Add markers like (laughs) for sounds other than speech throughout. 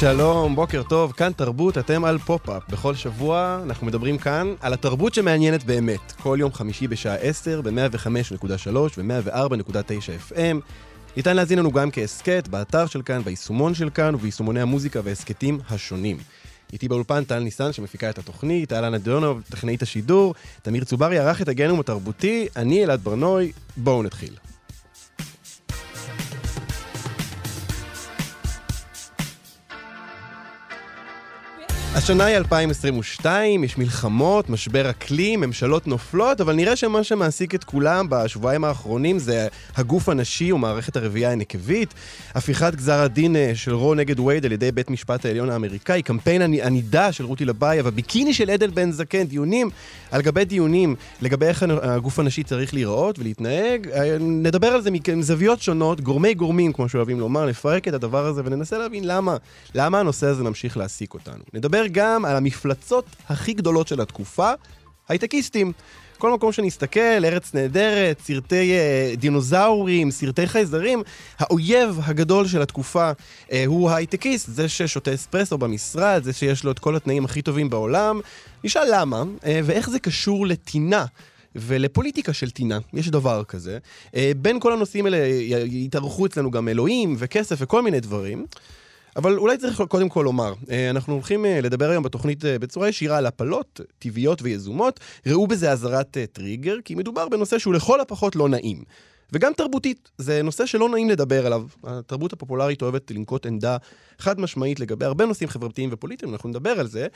שלום, בוקר טוב, כאן תרבות, אתם על פופ-אפ. בכל שבוע אנחנו מדברים כאן על התרבות שמעניינת באמת. כל יום חמישי בשעה 10 ב-105.3 ו-104.9 FM. ניתן להזין לנו גם כהסכת, באתר של כאן, ביישומון של כאן וביישומוני המוזיקה וההסכתים השונים. איתי באולפן טל ניסן שמפיקה את התוכנית, אהלן אדונוב, טכנאית השידור, תמיר צוברי ערך את הגנום התרבותי, אני אלעד ברנוי, בואו נתחיל. השנה היא 2022, יש מלחמות, משבר אקלים, ממשלות נופלות, אבל נראה שמה שמעסיק את כולם בשבועיים האחרונים זה הגוף הנשי ומערכת הרבייה הנקבית, הפיכת גזר הדין אה, של רו נגד וייד על ידי בית משפט העליון האמריקאי, קמפיין הנידה של רותי לבייב, הביקיני של עדל בן זקן, דיונים על גבי דיונים לגבי איך הגוף הנשי צריך להיראות ולהתנהג. אה, נדבר על זה מזוויות שונות, גורמי גורמים, כמו שאוהבים לומר, נפרק את הדבר הזה וננסה להבין למה, למה הנושא הזה ממשיך להעסיק אותנו. נדבר נדבר גם על המפלצות הכי גדולות של התקופה, הייטקיסטים. כל מקום שנסתכל, ארץ נהדרת, סרטי אה, דינוזאורים, סרטי חייזרים, האויב הגדול של התקופה אה, הוא הייטקיסט, זה ששותה אספרסו במשרד, זה שיש לו את כל התנאים הכי טובים בעולם. נשאל למה, אה, ואיך זה קשור לטינה. ולפוליטיקה של טינה, יש דבר כזה. אה, בין כל הנושאים האלה יתארחו אצלנו גם אלוהים וכסף וכל מיני דברים. אבל אולי צריך קודם כל לומר, אה, אנחנו הולכים אה, לדבר היום בתוכנית אה, בצורה ישירה על הפלות, טבעיות ויזומות. ראו בזה אזהרת טריגר, כי מדובר בנושא שהוא לכל הפחות לא נעים. וגם תרבותית, זה נושא שלא נעים לדבר עליו. התרבות הפופולרית אוהבת לנקוט עמדה חד משמעית לגבי הרבה נושאים חברתיים ופוליטיים, אנחנו נדבר על זה.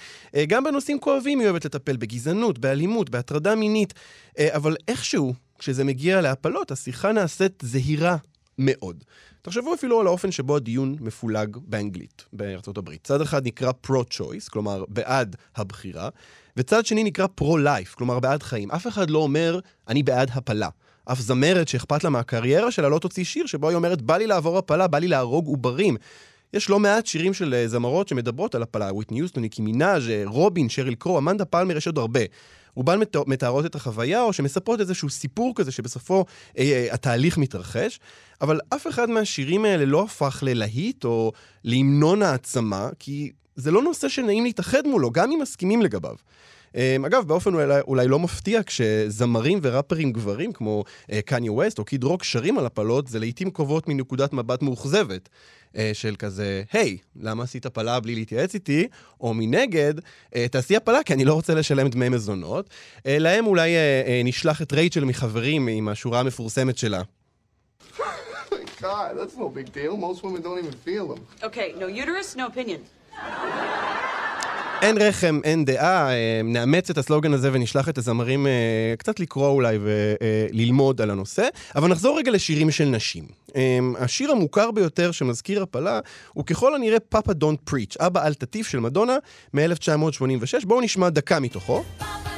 גם בנושאים כואבים היא אוהבת לטפל בגזענות, באלימות, בהטרדה מינית, אבל איכשהו, כשזה מגיע להפלות, השיחה נעשית זהירה מאוד. תחשבו אפילו על האופן שבו הדיון מפולג באנגלית, בארצות הברית. צד אחד נקרא pro-choice, כלומר בעד הבחירה, וצד שני נקרא pro-life, כלומר בעד חיים. אף אחד לא אומר, אני בעד הפלה. אף זמרת שאכפת לה מהקריירה שלה לא תוציא שיר שבו היא אומרת, בא לי לעבור הפלה, בא לי להרוג עוברים. יש לא מעט שירים של אה, זמרות שמדברות על הפלה, וויטני יוסטון, ניקי מנאז', אה, רובין, שריל קרו, אמנדה פלמר, יש עוד הרבה. רובן מתארות את החוויה, או שמספרות איזשהו סיפור כזה שבסופו אה, אה, התהליך מתרחש, אבל אף אחד מהשירים האלה לא הפך ללהיט או להמנון העצמה, כי זה לא נושא שנעים להתאחד מולו, גם אם מסכימים לגביו. אה, אגב, באופן אולי, אולי לא מפתיע, כשזמרים וראפרים גברים כמו קניה uh, ווסט או קיד רוק שרים על הפלות, זה לעיתים קרובות מנקודת מבט מאוכזבת. אה, של כזה, היי, למה עשית הפלה בלי להתייעץ איתי? או מנגד, אה, תעשי הפלה כי אני לא רוצה לשלם דמי מזונות. אה, להם אולי נשלח את רייצ'ל מחברים עם השורה המפורסמת שלה. God, that's no big deal. Most women don't even feel them. Okay, no uterus, no opinion. אין רחם, אין דעה, אה, נאמץ את הסלוגן הזה ונשלח את הזמרים אה, קצת לקרוא אולי וללמוד על הנושא. אבל נחזור רגע לשירים של נשים. אה, השיר המוכר ביותר שמזכיר הפלה הוא ככל הנראה פאפה דונט פריץ', אבא אל תטיף של מדונה מ-1986. בואו נשמע דקה מתוכו. פאפה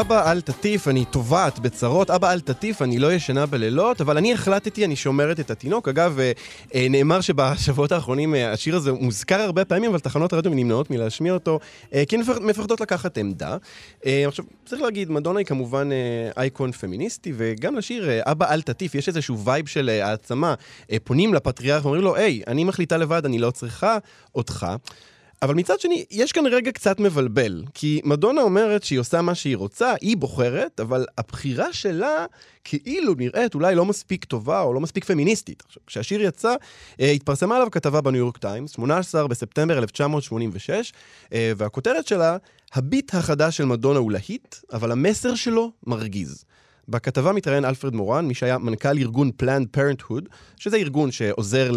אבא אל תטיף, אני טובעת בצרות, אבא אל תטיף, אני לא ישנה בלילות, אבל אני החלטתי, אני שומרת את התינוק. אגב, אה, אה, נאמר שבשבועות האחרונים אה, השיר הזה מוזכר הרבה פעמים, אבל תחנות הרדיו נמנעות מלהשמיע אותו, כי הן מפחדות לקחת עמדה. עכשיו, צריך להגיד, מדונה היא כמובן אייקון פמיניסטי, וגם לשיר אבא אל תטיף, יש איזשהו vibe של העצמה. פונים לפטריארך ואומרים לו, היי, אני מחליטה לבד, אני לא צריכה אותך. אבל מצד שני, יש כאן רגע קצת מבלבל, כי מדונה אומרת שהיא עושה מה שהיא רוצה, היא בוחרת, אבל הבחירה שלה כאילו נראית אולי לא מספיק טובה או לא מספיק פמיניסטית. עכשיו, כשהשיר יצא, אה, התפרסמה עליו כתבה בניו יורק טיימס, 18 בספטמבר 1986, אה, והכותרת שלה, הביט החדש של מדונה הוא להיט, אבל המסר שלו מרגיז. בכתבה מתראיין אלפרד מורן, מי שהיה מנכ"ל ארגון Planned Parenthood, שזה ארגון שעוזר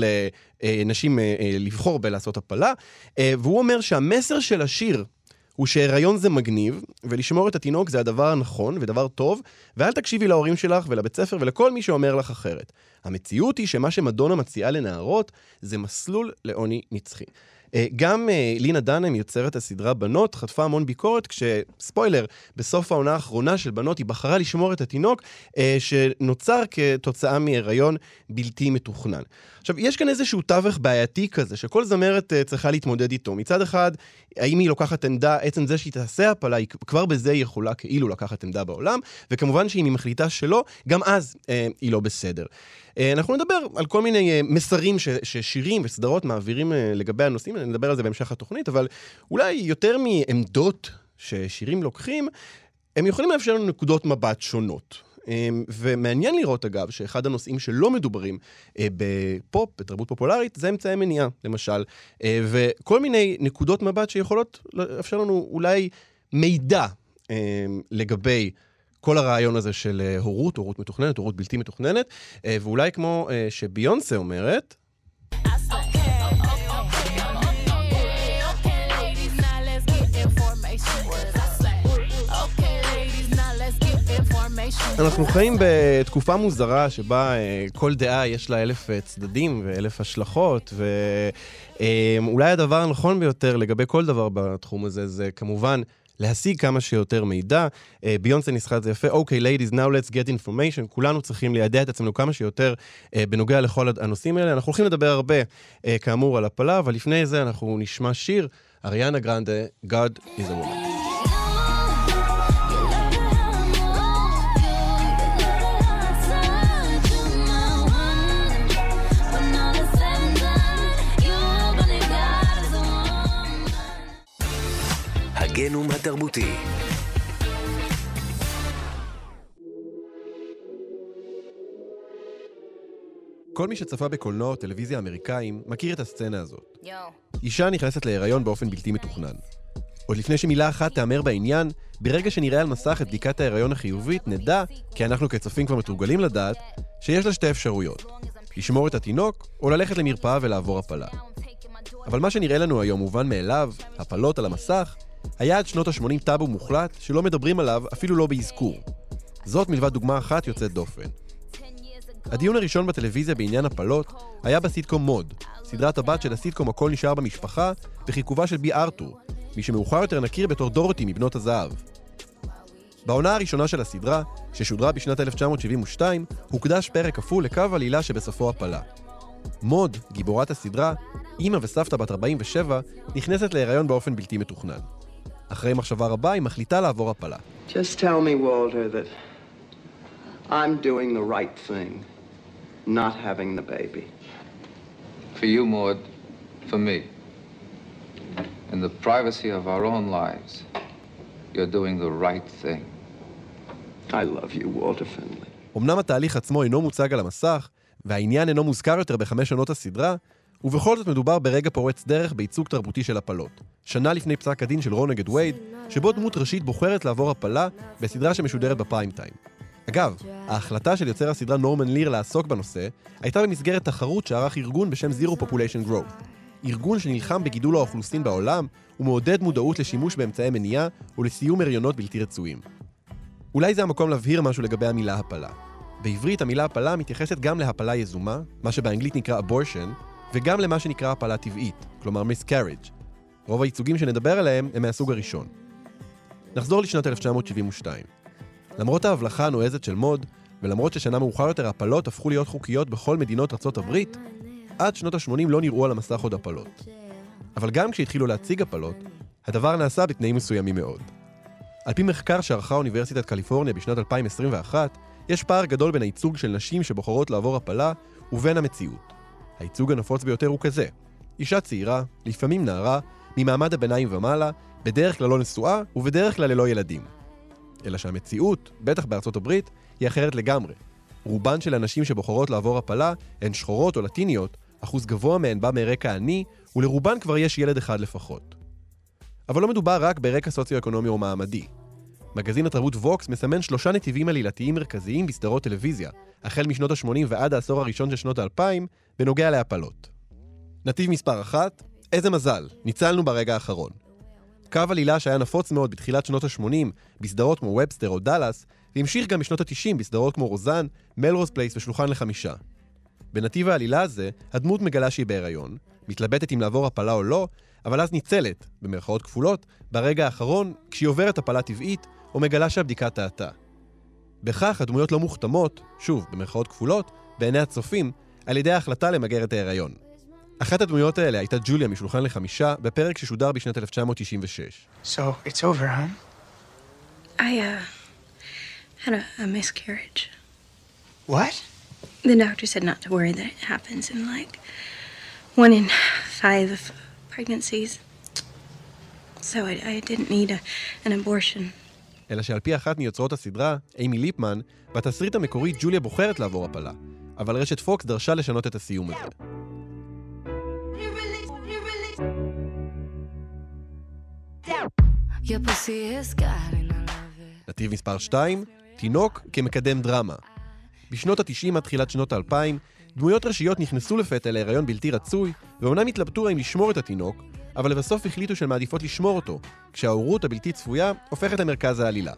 לנשים אה, אה, לבחור בלעשות הפלה, אה, והוא אומר שהמסר של השיר הוא שהיריון זה מגניב, ולשמור את התינוק זה הדבר הנכון ודבר טוב, ואל תקשיבי להורים שלך ולבית ספר ולכל מי שאומר לך אחרת. המציאות היא שמה שמדונה מציעה לנערות זה מסלול לעוני נצחי. אה, גם אה, לינה דנם, יוצרת הסדרה בנות, חטפה המון ביקורת כשספוילר, בסוף העונה האחרונה של בנות היא בחרה לשמור את התינוק אה, שנוצר כתוצאה מהיריון בלתי מתוכנן. עכשיו, יש כאן איזשהו תווך בעייתי כזה, שכל זמרת צריכה להתמודד איתו. מצד אחד, האם היא לוקחת עמדה, עצם זה שהיא תעשה הפלה, היא כבר בזה היא יכולה כאילו לקחת עמדה בעולם, וכמובן שאם היא מחליטה שלא, גם אז אה, היא לא בסדר. אה, אנחנו נדבר על כל מיני אה, מסרים ש, ששירים וסדרות מעבירים אה, לגבי הנושאים, נדבר על זה בהמשך התוכנית, אבל אולי יותר מעמדות ששירים לוקחים, הם יכולים לאפשר לנו נקודות מבט שונות. ומעניין לראות, אגב, שאחד הנושאים שלא מדוברים בפופ, בתרבות פופולרית, זה אמצעי מניעה, למשל. וכל מיני נקודות מבט שיכולות לאפשר לנו אולי מידע לגבי כל הרעיון הזה של אה, הורות, הורות מתוכננת, הורות בלתי מתוכננת, אה, ואולי כמו אה, שביונסה אומרת, אנחנו חיים בתקופה מוזרה שבה כל דעה יש לה אלף צדדים ואלף השלכות, ואולי הדבר הנכון ביותר לגבי כל דבר בתחום הזה זה כמובן להשיג כמה שיותר מידע. אה, ביונסה ניסחה את זה יפה, אוקיי, ladies, now let's get information. כולנו צריכים לידע את עצמנו כמה שיותר uh, בנוגע לכל הנושאים האלה. אנחנו הולכים לדבר הרבה, uh, כאמור, על הפלה, אבל לפני זה אנחנו נשמע שיר, אריאנה גרנדה, God is a woman. הגנום התרבותי. כל מי שצפה בקולנוע או טלוויזיה אמריקאים מכיר את הסצנה הזאת. Yo. אישה נכנסת להיריון באופן בלתי מתוכנן. עוד לפני שמילה אחת תאמר בעניין, ברגע שנראה על מסך את בדיקת ההיריון החיובית, נדע, כי אנחנו כצופים כבר מתורגלים לדעת, שיש לה שתי אפשרויות. לשמור את התינוק, או ללכת למרפאה ולעבור הפלה. אבל מה שנראה לנו היום מובן מאליו, הפלות על המסך, היה עד שנות ה-80 טאבו מוחלט שלא מדברים עליו אפילו לא באזכור. זאת מלבד דוגמה אחת יוצאת דופן. הדיון הראשון בטלוויזיה בעניין הפלות היה בסיטקום מוד, סדרת הבת של הסיטקום הכל נשאר במשפחה, בחיכובה של בי ארתור, מי שמאוחר יותר נכיר בתור דורותי מבנות הזהב. בעונה הראשונה של הסדרה, ששודרה בשנת 1972, הוקדש פרק כפול לקו עלילה שבסופו הפלה. מוד, גיבורת הסדרה, אימא וסבתא בת 47, נכנסת להיריון באופן בלתי מתוכנן. אחרי מחשבה רבה היא מחליטה לעבור הפלה. Just tell me, Walter, that I'm doing the right thing, not having the baby. For you, Maud, for me. In the privacy of our own lives, you're doing the right thing. I love you, Walter Finley. אמנם התהליך עצמו אינו מוצג על המסך, והעניין אינו מוזכר יותר בחמש שנות הסדרה, ובכל זאת מדובר ברגע פורץ דרך בייצוג תרבותי של הפלות. שנה לפני פסק הדין של רון נגד וייד, שבו דמות ראשית בוחרת לעבור הפלה בסדרה שמשודרת בפריים טיים. אגב, ההחלטה של יוצר הסדרה נורמן ליר לעסוק בנושא, הייתה במסגרת תחרות שערך ארגון בשם Zero Population Growth. ארגון שנלחם בגידול האוכלוסין בעולם, ומעודד מודעות לשימוש באמצעי מניעה ולסיום הריונות בלתי רצויים. אולי זה המקום להבהיר משהו לגבי המילה הפלה. בעברית המילה הפלה מתייחסת גם להפלה יזומה, מה שבאנגלית נקרא abortion, וגם למה שנקרא הפלה טבעית, כלומר miscarriage. רוב הייצוגים שנדבר עליהם הם מהסוג הראשון. נחזור לשנת 1972. למרות ההבלחה הנועזת של מוד, ולמרות ששנה מאוחר יותר הפלות הפכו להיות חוקיות בכל מדינות ארצות הברית, עד שנות ה-80 לא נראו על המסך עוד הפלות. אבל גם כשהתחילו להציג הפלות, הדבר נעשה בתנאים מסוימים מאוד. על פי מחקר שערכה אוניברסיטת קליפורניה בשנת 2021, יש פער גדול בין הייצוג של נשים שבוחרות לעבור הפלה ובין המציאות. הייצוג הנפוץ ביותר הוא כזה: אישה צעירה, לפעמים נערה, ממעמד הביניים ומעלה, בדרך כלל לא נשואה ובדרך כלל ללא ילדים. אלא שהמציאות, בטח בארצות הברית, היא אחרת לגמרי. רובן של הנשים שבוחרות לעבור הפלה הן שחורות או לטיניות, אחוז גבוה מהן בא מרקע עני, ולרובן כבר יש ילד אחד לפחות. אבל לא מדובר רק ברקע סוציו-אקונומי או מעמדי. מגזין התרבות ווקס מסמן שלושה נתיבים עלילתיים מרכזיים בסדרות טלוויזיה, החל משנות ה-80 ועד העשור הראשון של שנות ה-2000, בנוגע להפלות. נתיב מספר אחת, איזה מזל, ניצלנו ברגע האחרון. קו עלילה שהיה נפוץ מאוד בתחילת שנות ה-80 בסדרות כמו ובסטר או דאלאס, והמשיך גם בשנות ה-90 בסדרות כמו רוזאן, מלרוז פלייס ושולחן לחמישה. בנתיב העלילה הזה, הדמות מגלה שהיא בהיריון, מתלבטת אם לעבור הפלה או לא, אבל אז ניצלת, במרכאות כפולות, ברגע האחרון, כשהיא עוברת הפלה טבעית, או מגלה שהבדיקה טעתה. בכך הדמויות לא מוכתמות, שוב, במרכאות כפולות, בעיני הצופים, על ידי ההחלטה למגר את ההיריון. אחת הדמויות האלה הייתה ג'וליה משולחן לחמישה, בפרק ששודר בשנת 1996. So it's over, huh? I, uh, had a, a miscarriage. What? The doctor said not to worry that it happens in like one in five pregnancies. So I, I didn't need a, an abortion. אלא שעל פי אחת מיוצרות הסדרה, אימי ליפמן, בתסריט המקורי ג'וליה בוחרת לעבור הפלה, אבל רשת פוקס דרשה לשנות את הסיום הזה. נתיב מספר 2, תינוק כמקדם דרמה. בשנות ה-90 עד תחילת שנות ה-2000, דמויות ראשיות נכנסו לפתע להיריון בלתי רצוי, ואומנם התלבטו האם לשמור את התינוק, אבל לבסוף החליטו שהן מעדיפות לשמור אותו, כשההורות הבלתי צפויה הופכת למרכז העלילה.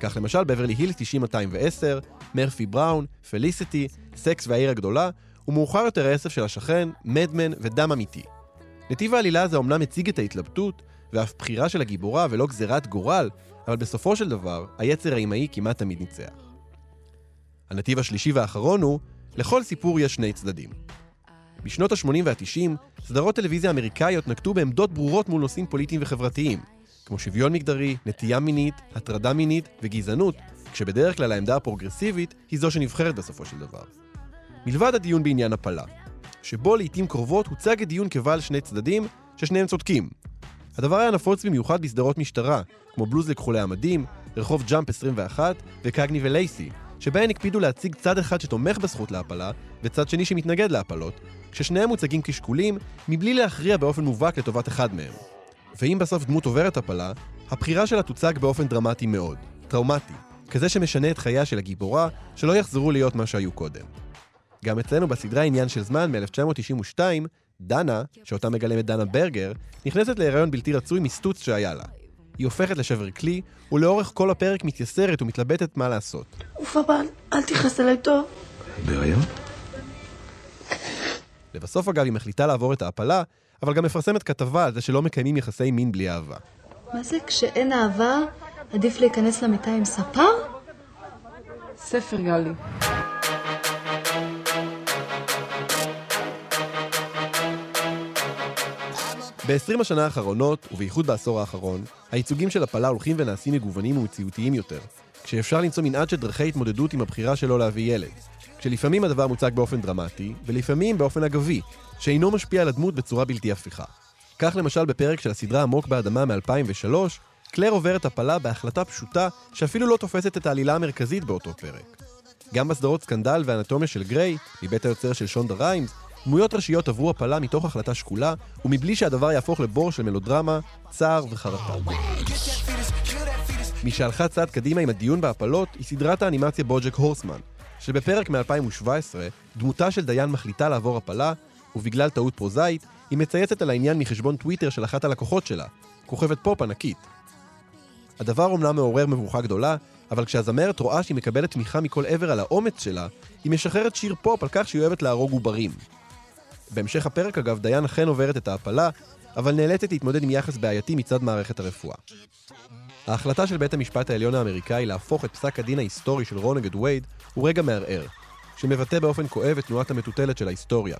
כך למשל בברלי הילס 90210, מרפי בראון, פליסיטי, סקס והעיר הגדולה, ומאוחר יותר האסף של השכן, מדמן ודם אמיתי. נתיב העלילה הזה אומנם הציג את ההתלבטות, ואף בחירה של הגיבורה ולא גזירת גורל, אבל בסופו של דבר, היצר האימהי כמעט תמיד ניצח. הנתיב השלישי והאחרון הוא, לכל סיפור יש שני צדדים. בשנות ה-80 וה-90, סדרות טלוויזיה אמריקאיות נקטו בעמדות ברורות מול נושאים פוליטיים וחברתיים, כמו שוויון מגדרי, נטייה מינית, הטרדה מינית וגזענות, כשבדרך כלל העמדה הפרוגרסיבית היא זו שנבחרת בסופו של דבר. מלבד הדיון בעניין הפלה, שבו לעיתים קרובות הוצג הדיון כבעל שני צדדים, ששניהם צודקים. הדבר היה נפוץ במיוחד בסדרות משטרה, כמו בלוז לכחולי המדים, רחוב ג'אמפ 21 וקגני ולייסי, שבהן הקפידו להציג צד אחד שתומך בזכות להפלה, וצד שני שמתנגד להפלות, כששניהם מוצגים כשקולים, מבלי להכריע באופן מובהק לטובת אחד מהם. ואם בסוף דמות עוברת הפלה, הבחירה שלה תוצג באופן דרמטי מאוד, טראומטי, כזה שמשנה את חייה של הגיבורה, שלא יחזרו להיות מה שהיו קודם. גם אצלנו בסדרה עניין של זמן מ-1992, דנה, שאותה מגלמת דנה ברגר, נכנסת להיריון בלתי רצוי מסטוץ שהיה לה. היא הופכת לשבר כלי, ולאורך כל הפרק מתייסרת ומתלבטת מה לעשות. אוף אבל, אל תכעס עליי טוב. בהריון? לבסוף אגב היא מחליטה לעבור את ההפלה, אבל גם מפרסמת כתבה על זה שלא מקיימים יחסי מין בלי אהבה. מה זה כשאין אהבה, עדיף להיכנס למיטה עם ספר? ספר גלי. ב-20 השנה האחרונות, ובייחוד בעשור האחרון, הייצוגים של הפלה הולכים ונעשים מגוונים ומציאותיים יותר, כשאפשר למצוא מנעד של דרכי התמודדות עם הבחירה שלו להביא ילד. כשלפעמים הדבר מוצג באופן דרמטי, ולפעמים באופן אגבי, שאינו משפיע על הדמות בצורה בלתי הפיכה. כך למשל בפרק של הסדרה עמוק באדמה מ-2003, קלר עוברת הפלה בהחלטה פשוטה שאפילו לא תופסת את העלילה המרכזית באותו פרק. גם בסדרות סקנדל ואנטומיה של גריי, מבית היוצר של שונדה ריימס, דמויות ראשיות עברו הפלה מתוך החלטה שקולה, ומבלי שהדבר יהפוך לבור של מלודרמה, צער וחרטה. מי שהלכה צעד קדימה עם הדיון בהפלות היא סדרת האנימציה בוג'ק הורסמן, שבפרק מ-2017 דמותה של דיין מחליטה לעבור הפלה, ובגלל טעות פרוזאית, היא מצייצת על העניין מחשבון טוויטר של אחת הלקוחות שלה, כוכבת פופ ענקית. הדבר אומנם מעורר מבוכה גדולה, אבל כשהזמרת רואה שהיא מקבלת תמיכה מכל עבר על האומץ שלה, היא משחררת שיר פופ על כך שהיא אוהבת להרוג עוברים. בהמשך הפרק אגב, דיין אכן עוברת את ההפלה, אבל נאלצת להתמודד עם יחס בעייתי מצד מערכת הרפואה. ההחלטה של בית המשפט העליון האמריקאי להפוך את פסק הדין ההיסטורי של רו נגד וייד הוא רגע מערער, שמבטא באופן כואב את תנועת המטוטלת של ההיסטוריה.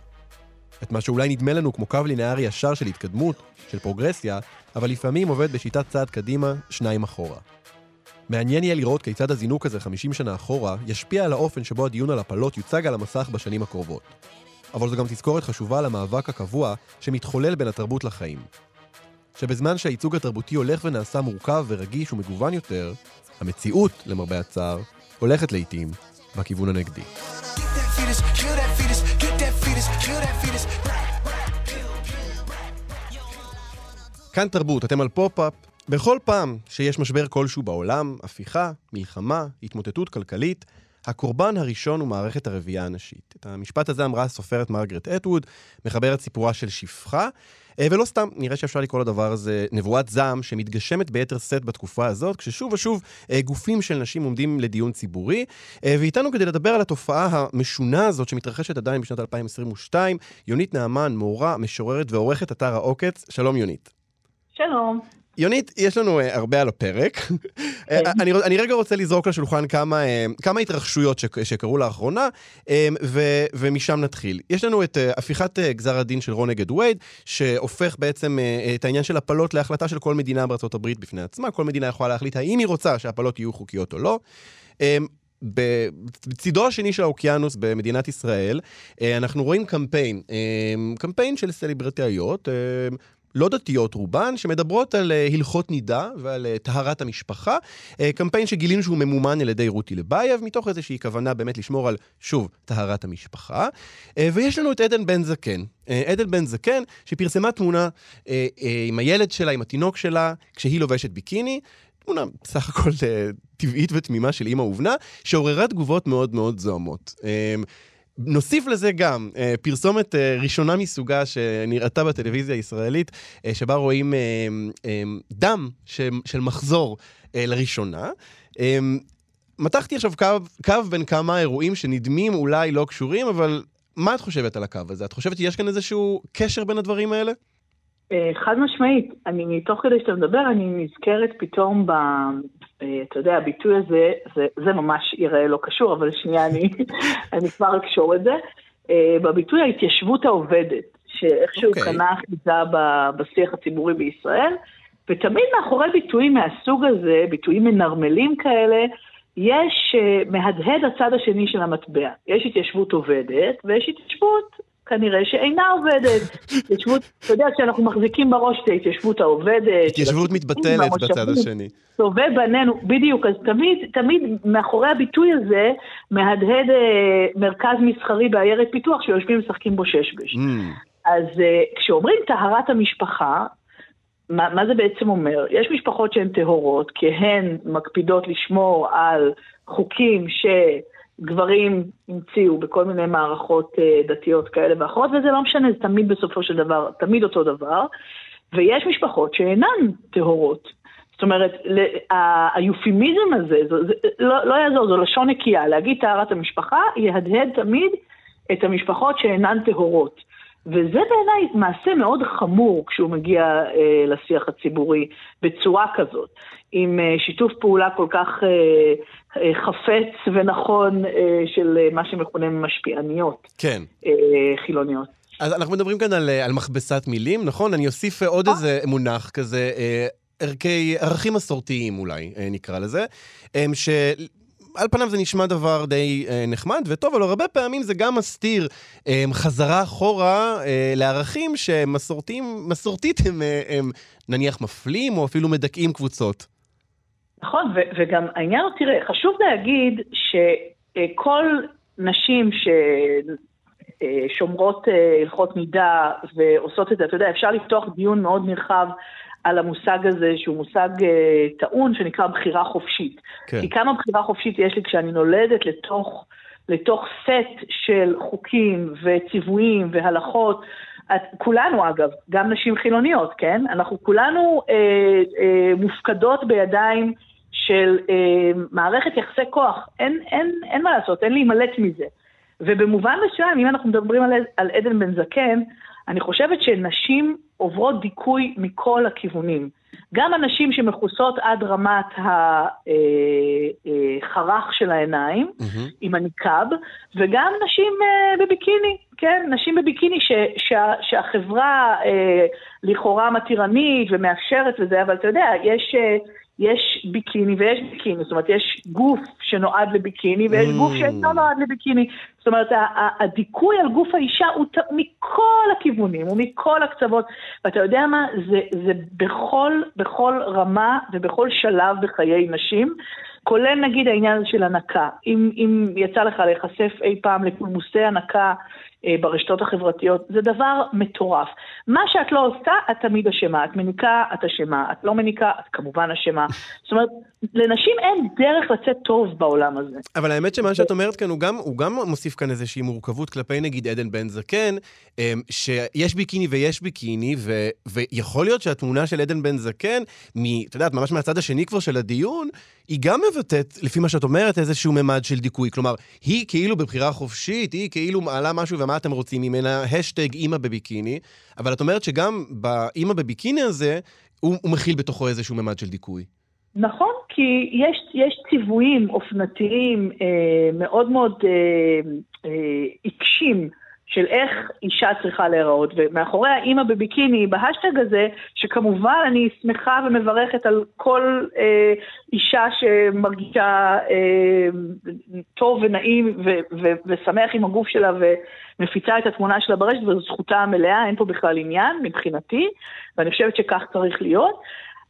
את מה שאולי נדמה לנו כמו קו לינארי ישר של התקדמות, של פרוגרסיה, אבל לפעמים עובד בשיטת צעד קדימה, שניים אחורה. מעניין יהיה לראות כיצד הזינוק הזה 50 שנה אחורה ישפיע על האופן שבו הדיון על הפלות יוצג על המסך בשנים הקרובות. אבל זו גם תזכורת חשובה למאבק הקבוע שמתחולל בין התרבות לחיים. שבזמן שהייצוג התרבותי הולך ונעשה מורכב ורגיש ומגוון יותר, המציאות, למרבה הצער, הולכת לעיתים בכיוון הנגדי. כאן תרבות, אתם על פופ-אפ, בכל פעם שיש משבר כלשהו בעולם, הפיכה, מלחמה, התמוטטות כלכלית, הקורבן הראשון הוא מערכת הרבייה הנשית. את המשפט הזה אמרה הסופרת מרגרט אטווד, מחברת סיפורה של שפחה, אה, ולא סתם, נראה שאפשר לקרוא לדבר הזה נבואת זעם שמתגשמת ביתר שאת בתקופה הזאת, כששוב ושוב אה, גופים של נשים עומדים לדיון ציבורי. אה, ואיתנו כדי לדבר על התופעה המשונה הזאת שמתרחשת עדיין בשנת 2022, יונית נעמן, מורה, משוררת ועורכת אתר העוקץ. שלום יונית. שלום. יונית, יש לנו uh, הרבה על הפרק. כן. אני, אני רגע רוצה לזרוק לשולחן כמה, uh, כמה התרחשויות ש, שקרו לאחרונה, um, ו, ומשם נתחיל. יש לנו את uh, הפיכת uh, גזר הדין של רון נגד וייד, שהופך בעצם uh, את העניין של הפלות להחלטה של כל מדינה בארצות הברית בפני עצמה. כל מדינה יכולה להחליט האם היא רוצה שהפלות יהיו חוקיות או לא. Um, בצידו השני של האוקיינוס במדינת ישראל, אנחנו רואים קמפיין, קמפיין של סלבריטאיות, לא דתיות רובן, שמדברות על uh, הלכות נידה ועל uh, טהרת המשפחה. Uh, קמפיין שגילינו שהוא ממומן על ידי רותי לבייב, מתוך איזושהי כוונה באמת לשמור על, שוב, טהרת המשפחה. ויש לנו את עדן בן זקן. עדן בן זקן, שפרסמה תמונה עם הילד שלה, עם התינוק שלה, כשהיא לובשת ביקיני. תמונה בסך הכל טבעית ותמימה של אימא ובנה, שעוררה תגובות מאוד מאוד זוהמות. נוסיף לזה גם אה, פרסומת אה, ראשונה מסוגה שנראתה בטלוויזיה הישראלית, אה, שבה רואים דם של מחזור לראשונה. מתחתי עכשיו קו, קו בין כמה אירועים שנדמים אולי לא קשורים, אבל מה את חושבת על הקו הזה? את חושבת שיש כאן איזשהו קשר בין הדברים האלה? אה, חד משמעית. אני, תוך כדי שאתה מדבר, אני נזכרת פתאום ב... אה, אתה יודע, הביטוי הזה, זה, זה ממש ייראה לא קשור, אבל שנייה, אני, (laughs) אני כבר אקשור את זה. אה, בביטוי ההתיישבות העובדת, שאיכשהו okay. אוקיי. קנה אחיזה בשיח הציבורי בישראל, ותמיד מאחורי ביטויים מהסוג הזה, ביטויים מנרמלים כאלה, יש מהדהד הצד השני של המטבע. יש התיישבות עובדת ויש התיישבות כנראה שאינה עובדת. (laughs) התיישבות, אתה יודע, כשאנחנו מחזיקים בראש את ההתיישבות העובדת. התיישבות מתבטלת בצד השני. טובי בנינו, בדיוק, אז תמיד, תמיד מאחורי הביטוי הזה מהדהד אה, מרכז מסחרי בעיירת פיתוח שיושבים ומשחקים בו שש-בש. Mm. אז אה, כשאומרים טהרת המשפחה, מה, מה זה בעצם אומר? יש משפחות שהן טהורות, כי הן מקפידות לשמור על חוקים ש... גברים המציאו בכל מיני מערכות אה, דתיות כאלה ואחרות, וזה לא משנה, זה תמיד בסופו של דבר, תמיד אותו דבר. ויש משפחות שאינן טהורות. זאת אומרת, היופימיזם הזה, זה, זה, לא, לא יעזור, זו לשון נקייה. להגיד טהרת המשפחה יהדהד תמיד את המשפחות שאינן טהורות. וזה בעיניי מעשה מאוד חמור כשהוא מגיע אה, לשיח הציבורי בצורה כזאת, עם אה, שיתוף פעולה כל כך אה, חפץ ונכון אה, של אה, מה שמכונה משפיעניות. כן. אה, חילוניות. אז אנחנו מדברים כאן על, אה, על מכבסת מילים, נכון? אני אוסיף אה, עוד איזה מונח כזה, אה, ערכי, ערכים מסורתיים אולי, נקרא לזה, ש... על פניו זה נשמע דבר די אה, נחמד וטוב, אבל הרבה פעמים זה גם מסתיר אה, חזרה אחורה אה, לערכים שמסורתיים, מסורתית הם, אה, הם נניח מפלים או אפילו מדכאים קבוצות. נכון, ו- וגם העניין הוא, תראה, חשוב להגיד שכל נשים ש... אה, שומרות אה, הלכות מידה ועושות את זה, אתה יודע, אפשר לפתוח דיון מאוד נרחב על המושג הזה, שהוא מושג אה, טעון, שנקרא בחירה חופשית. כן. כי כמה בחירה חופשית יש לי כשאני נולדת לתוך, לתוך סט של חוקים וציוויים והלכות, את, כולנו אגב, גם נשים חילוניות, כן? אנחנו כולנו אה, אה, מופקדות בידיים של אה, מערכת יחסי כוח. אין, אין, אין מה לעשות, אין להימלט מזה. ובמובן מסוים, אם אנחנו מדברים על, על עדן בן זקן, אני חושבת שנשים עוברות דיכוי מכל הכיוונים. גם הנשים שמכוסות עד רמת החרך אה, של העיניים, mm-hmm. עם הניקאב, וגם נשים אה, בביקיני, כן, נשים בביקיני ש, שה, שהחברה אה, לכאורה מתירנית ומאפשרת וזה, אבל אתה יודע, יש... יש ביקיני ויש ביקיני, זאת אומרת, יש גוף שנועד לביקיני ויש גוף mm. שאינו נועד לביקיני. זאת אומרת, הדיכוי על גוף האישה הוא מכל הכיוונים, הוא מכל הקצוות. ואתה יודע מה, זה, זה בכל, בכל רמה ובכל שלב בחיי נשים. כולל נגיד העניין של הנקה. אם, אם יצא לך להיחשף אי פעם לפולמוסי הנקה ברשתות החברתיות, זה דבר מטורף. מה שאת לא עושה, את תמיד אשמה. את מניקה, את אשמה. את לא מניקה, את כמובן אשמה. זאת אומרת, לנשים אין דרך לצאת טוב בעולם הזה. אבל האמת שמה שאת אומרת כאן, הוא גם, הוא גם מוסיף כאן איזושהי מורכבות כלפי נגיד עדן בן זקן, אמ, שיש ביקיני ויש ביקיני, ו, ויכול להיות שהתמונה של עדן בן זקן, את יודעת, ממש מהצד השני כבר של הדיון, היא גם מבטאת, לפי מה שאת אומרת, איזשהו ממד של דיכוי. כלומר, היא כאילו בבחירה חופשית, היא כאילו מעלה משהו, ומה אתם רוצים ממנה? האשטג אימא בביקיני. אבל את אומרת שגם באימא בביקיני הזה, הוא, הוא מכיל בתוכו איזשהו ממד של דיכוי. נכון, כי יש, יש ציוויים אופנתיים אה, מאוד מאוד אה, אה, עיקשים של איך אישה צריכה להיראות, ומאחורי האימא בביקיני, בהאשטג הזה, שכמובן אני שמחה ומברכת על כל אה, אישה שמרגישה אה, טוב ונעים ו- ו- ושמח עם הגוף שלה ומפיצה את התמונה שלה ברשת, וזו זכותה המלאה, אין פה בכלל עניין מבחינתי, ואני חושבת שכך צריך להיות.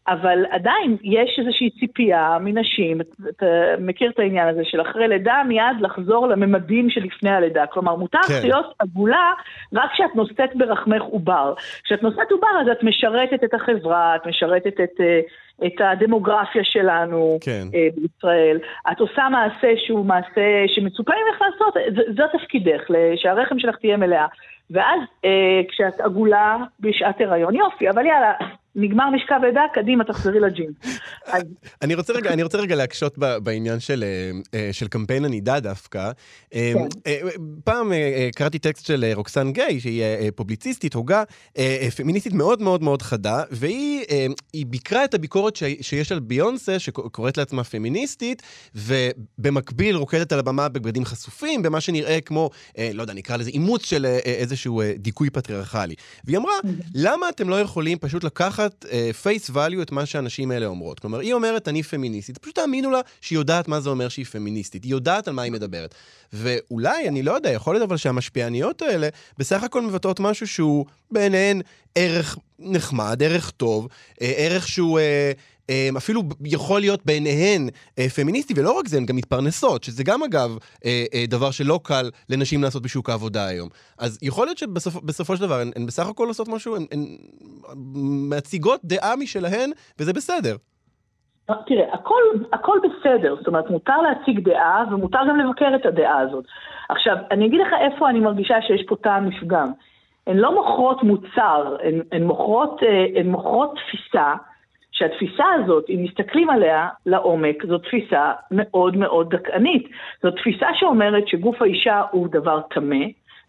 אבל עדיין יש איזושהי ציפייה מנשים, אתה מכיר את העניין הזה של אחרי לידה מיד לחזור לממדים שלפני הלידה. כלומר, מותר כן. להיות עגולה רק כשאת נושאת ברחמך עובר. כשאת נושאת עובר אז את משרתת את החברה, את משרתת את... אה, את הדמוגרפיה שלנו כן. אה, בישראל. את עושה מעשה שהוא מעשה שמצופה ממך לעשות, זה, זה תפקידך, שהרחם שלך תהיה מלאה. ואז אה, כשאת עגולה בשעת הריון, יופי, אבל יאללה, נגמר משכב לידה, קדימה, תחזרי לג'ים. אני רוצה רגע, אני רוצה רגע להקשות בעניין של, אה, אה, של קמפיין הנידה דווקא. אה, כן. פעם קראתי טקסט של רוקסן גיי, שהיא פובליציסטית, הוגה, פמיניסטית מאוד מאוד מאוד חדה, והיא ביקרה את הביקורת שיש על ביונסה, שקוראת לעצמה פמיניסטית, ובמקביל רוקדת על הבמה בבגדים חשופים, במה שנראה כמו, לא יודע, נקרא לזה אימוץ של איזשהו דיכוי פטריארכלי. והיא אמרה, למה אתם לא יכולים פשוט לקחת... לקחת פייס uh, value את מה שהנשים האלה אומרות. כלומר, היא אומרת, אני פמיניסטית, פשוט תאמינו לה שהיא יודעת מה זה אומר שהיא פמיניסטית, היא יודעת על מה היא מדברת. ואולי, אני לא יודע, יכול להיות אבל שהמשפיעניות האלה בסך הכל מבטאות משהו שהוא בעיניהן ערך נחמד, ערך טוב, אה, ערך שהוא... אה, אפילו יכול להיות בעיניהן אה, פמיניסטי, ולא רק זה, הן גם מתפרנסות, שזה גם אגב אה, אה, דבר שלא קל לנשים לעשות בשוק העבודה היום. אז יכול להיות שבסופו של דבר הן, הן בסך הכל עושות משהו, הן, הן מציגות דעה משלהן, וזה בסדר. תראה, הכל, הכל בסדר, זאת אומרת, מותר להציג דעה ומותר גם לבקר את הדעה הזאת. עכשיו, אני אגיד לך איפה אני מרגישה שיש פה טעם נפגם. הן לא מוכרות מוצר, הן, הן, מוכרות, הן מוכרות תפיסה שהתפיסה הזאת, אם מסתכלים עליה לעומק, זו תפיסה מאוד מאוד דכאנית. זו תפיסה שאומרת שגוף האישה הוא דבר טמא,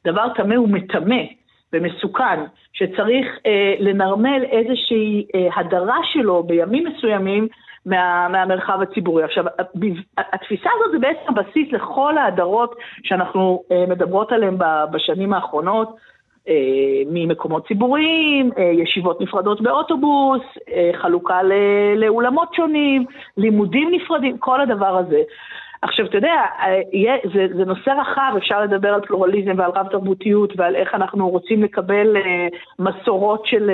דבר טמא הוא מטמא ומסוכן, שצריך אה, לנרמל איזושהי אה, הדרה שלו בימים מסוימים מה, מהמרחב הציבורי. עכשיו, התפיסה הזאת זה בעצם הבסיס לכל ההדרות שאנחנו אה, מדברות עליהן בשנים האחרונות. אה, ממקומות ציבוריים, אה, ישיבות נפרדות באוטובוס, אה, חלוקה לאולמות שונים, לימודים נפרדים, כל הדבר הזה. עכשיו, אתה יודע, זה, זה נושא רחב, אפשר לדבר על פלורליזם ועל רב תרבותיות ועל איך אנחנו רוצים לקבל מסורות של,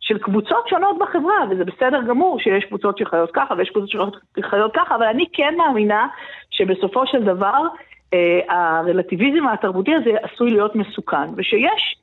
של קבוצות שונות בחברה, וזה בסדר גמור שיש קבוצות שחיות ככה ויש קבוצות שחיות ככה, אבל אני כן מאמינה שבסופו של דבר הרלטיביזם התרבותי הזה עשוי להיות מסוכן, ושיש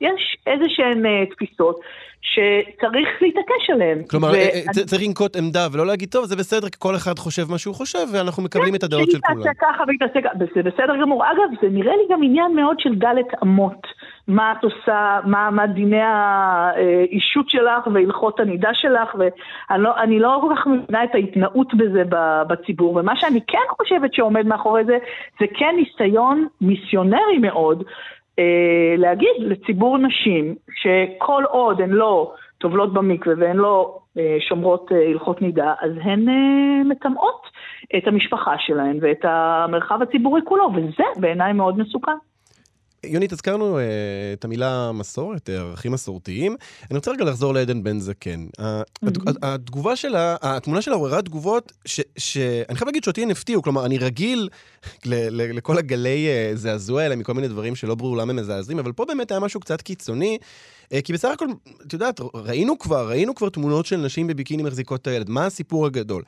איזה שהן אה, תפיסות שצריך להתעקש עליהן. כלומר, ו... אה, צריך לנקוט עמדה ולא להגיד, טוב, זה בסדר, כי כל אחד חושב מה שהוא חושב, ואנחנו מקבלים כן, את הדעות של כולם. כן, שהיא תעשה ככה והיא תעשה ככה, זה בסדר גמור. אגב, זה נראה לי גם עניין מאוד של דלת אמות. מה את עושה, מה, מה דיני האישות שלך והלכות הנידה שלך, ואני לא, לא כל כך מבינה את ההתנאות בזה בציבור, ומה שאני כן חושבת שעומד מאחורי זה, זה כן ניסיון מיסיונרי מאוד אה, להגיד לציבור נשים שכל עוד הן לא טובלות במקווה והן לא אה, שומרות אה, הלכות נידה, אז הן אה, מטמאות את המשפחה שלהן ואת המרחב הציבורי כולו, וזה בעיניי מאוד מסוכן. יונית, הזכרנו uh, את המילה מסורת, ערכים מסורתיים. אני רוצה רגע לחזור לעדן בן זקן. Mm-hmm. התגובה שלה, התמונה שלה עוררה תגובות שאני חייב להגיד שאותי הן הפתיעו. כלומר, אני רגיל לכל הגלי uh, זעזוע האלה מכל מיני דברים שלא ברור למה הם מזעזעים, אבל פה באמת היה משהו קצת קיצוני. אה, כי בסך הכל, את יודעת, ראינו כבר, ראינו כבר תמונות של נשים בביקיני מחזיקות את הילד. מה הסיפור הגדול?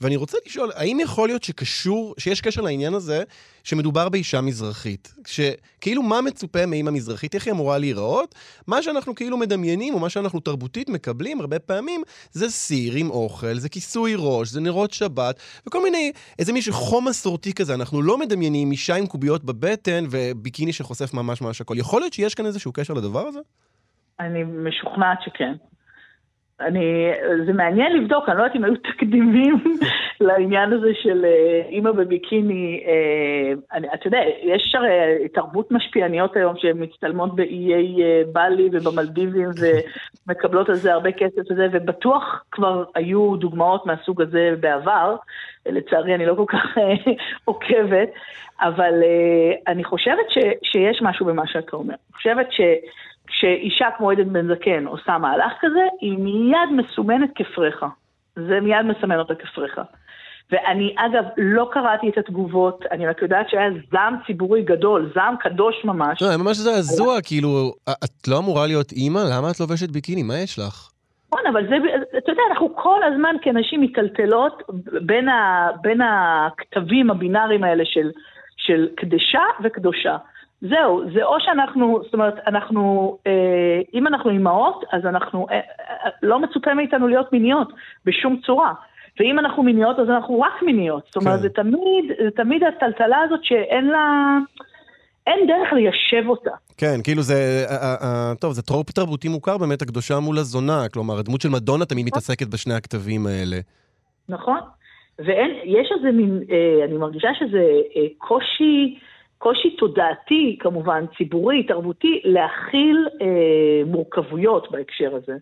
ואני רוצה לשאול, האם יכול להיות שקשור, שיש קשר לעניין הזה, שמדובר באישה מזרחית? שכאילו מה מצופה מאימא מזרחית, איך היא אמורה להיראות? מה שאנחנו כאילו מדמיינים, או מה שאנחנו תרבותית מקבלים הרבה פעמים, זה סיר עם אוכל, זה כיסוי ראש, זה נרות שבת, וכל מיני, איזה מישהו חום מסורתי כזה. אנחנו לא מדמיינים אישה עם קוביות בבטן וביקיני שחושף ממש ממש הכל. יכול להיות שיש כאן איזשהו קשר לדבר הזה? אני משוכנעת שכן. אני, זה מעניין לבדוק, אני לא יודעת אם היו תקדימים (laughs) לעניין הזה של אה, אימא בביקיני. אה, אני, אתה יודע, יש הרי תרבות משפיעניות היום שהן מצטלמות באיי אה, בלי ובמלדיבים ומקבלות על זה הרבה כסף וזה, ובטוח כבר היו דוגמאות מהסוג הזה בעבר. לצערי אני לא כל כך (laughs) עוקבת, אבל אני חושבת ש, שיש משהו במה שאתה אומר. אני חושבת ש... כשאישה כמו עדן בן זקן עושה מהלך כזה, היא מיד מסומנת כפרחה. זה מיד מסמן אותה כפרחה. ואני אגב לא קראתי את התגובות, אני רק יודעת שהיה זעם ציבורי גדול, זעם קדוש ממש. לא, ממש זעזוע, כאילו, את לא אמורה להיות אימא? למה את לובשת ביקיני? מה יש לך? נכון, אבל זה, אתה יודע, אנחנו כל הזמן כנשים מיטלטלות בין, ה, בין הכתבים הבינאריים האלה של, של קדשה וקדושה. זהו, זה או שאנחנו, זאת אומרת, אנחנו, אה, אם אנחנו אימהות, אז אנחנו, אה, אה, לא מצופה מאיתנו להיות מיניות בשום צורה. ואם אנחנו מיניות, אז אנחנו רק מיניות. זאת אומרת, כן. זה תמיד, זה תמיד הטלטלה הזאת שאין לה... אין דרך ליישב אותה. כן, כאילו זה, אה, אה, אה, טוב, זה טרופ תרבותי מוכר באמת, הקדושה מול הזונה. כלומר, הדמות של מדונה תמיד נכון. מתעסקת בשני הכתבים האלה. נכון. ואין, יש איזה מין, אה, אני מרגישה שזה אה, קושי... קושי תודעתי, כמובן, ציבורי, תרבותי, להכיל אה, מורכבויות בהקשר הזה.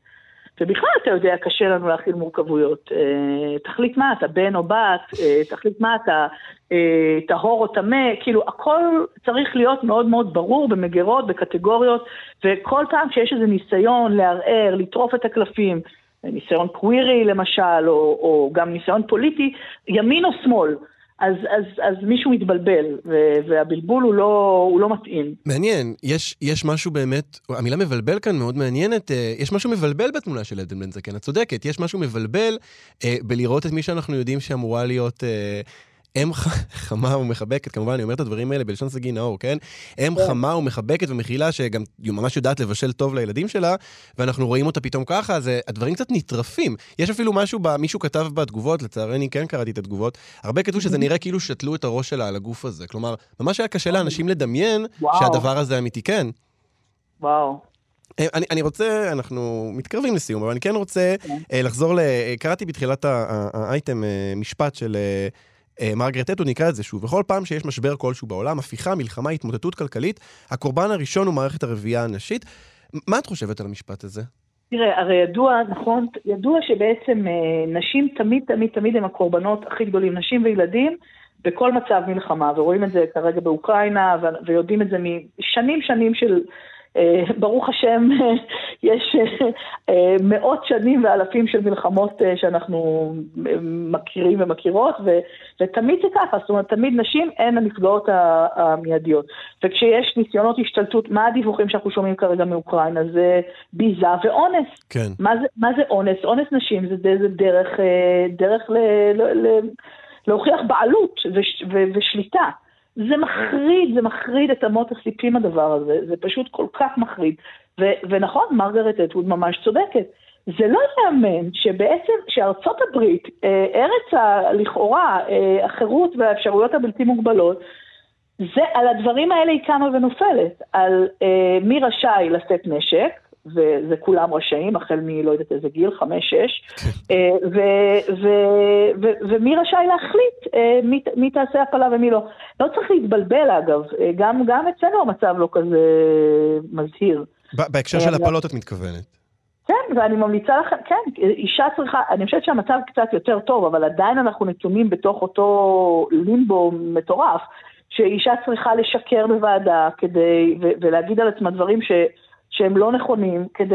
ובכלל, אתה יודע, קשה לנו להכיל מורכבויות. אה, תחליט מה אתה, בן או בת, אה, תחליט מה אתה, אה, טהור או טמא, כאילו, הכל צריך להיות מאוד מאוד ברור במגירות, בקטגוריות, וכל פעם שיש איזה ניסיון לערער, לטרוף את הקלפים, ניסיון קווירי למשל, או, או גם ניסיון פוליטי, ימין או שמאל. אז, אז, אז מישהו מתבלבל, והבלבול הוא לא, הוא לא מתאים. מעניין, יש, יש משהו באמת, המילה מבלבל כאן מאוד מעניינת, אה, יש משהו מבלבל בתמונה של עדן בן זקן, את צודקת, יש משהו מבלבל אה, בלראות את מי שאנחנו יודעים שאמורה להיות אה, אם (laughs) חמה ומחבקת, כמובן, אני אומר את הדברים האלה בלשון סגי נאור, כן? אם כן. חמה ומחבקת ומכילה, שגם היא ממש יודעת לבשל טוב לילדים שלה, ואנחנו רואים אותה פתאום ככה, אז אה, הדברים קצת נטרפים. יש אפילו משהו, מישהו כתב בתגובות, לצערי אני כן קראתי את התגובות, הרבה כתבו שזה (laughs) נראה כאילו שתלו את הראש שלה על הגוף הזה. כלומר, ממש היה קשה לאנשים לדמיין שהדבר הזה אמיתי. כן. וואו. אה, אני, אני רוצה, אנחנו מתקרבים לסיום, אבל אני כן רוצה כן. אה, לחזור ל... קראתי בתחילת האייטם משפט של אה, מרגרט אטו נקרא את זה שוב, בכל פעם שיש משבר כלשהו בעולם, הפיכה, מלחמה, התמוטטות כלכלית, הקורבן הראשון הוא מערכת הרבייה הנשית. מה את חושבת על המשפט הזה? תראה, הרי ידוע, נכון, ידוע שבעצם אה, נשים תמיד תמיד תמיד הם הקורבנות הכי גדולים, נשים וילדים, בכל מצב מלחמה, ורואים את זה כרגע באוקראינה, ויודעים את זה משנים שנים של אה, ברוך השם, (laughs) יש אה, מאות שנים ואלפים של מלחמות אה, שאנחנו מכירים ומכירות, ותמיד זה ככה, זאת אומרת, תמיד נשים הן הנפגעות המיידיות. וכשיש ניסיונות השתלטות, מה הדיווחים שאנחנו שומעים כרגע מאוקראינה? זה ביזה ואונס. כן. מה זה, מה זה אונס? אונס נשים זה, זה, זה דרך, דרך ל, ל, ל, להוכיח בעלות וש, ו, ושליטה. זה מחריד, זה מחריד את אמות הסיפים הדבר הזה, זה פשוט כל כך מחריד. ו- ונכון, מרגרט אטווד ממש צודקת. זה לא ייאמן שבעצם, שארצות הברית, אה, ארץ ה, לכאורה אה, החירות והאפשרויות הבלתי מוגבלות, זה, על הדברים האלה היא קמה ונופלת, על אה, מי רשאי לשאת נשק, וזה כולם רשאים, החל מלא יודעת איזה גיל, חמש, שש, כן. אה, ומי רשאי להחליט אה, מי, מי תעשה הפלה ומי לא. לא צריך להתבלבל אגב, אה, גם, גם אצלנו המצב לא כזה מזהיר. בהקשר של הפלות את מתכוונת. כן, ואני ממליצה לכם, כן, אישה צריכה, אני חושבת שהמצב קצת יותר טוב, אבל עדיין אנחנו נתונים בתוך אותו לימבו מטורף, שאישה צריכה לשקר בוועדה כדי, ולהגיד על עצמה דברים ש... שהם לא נכונים כדי,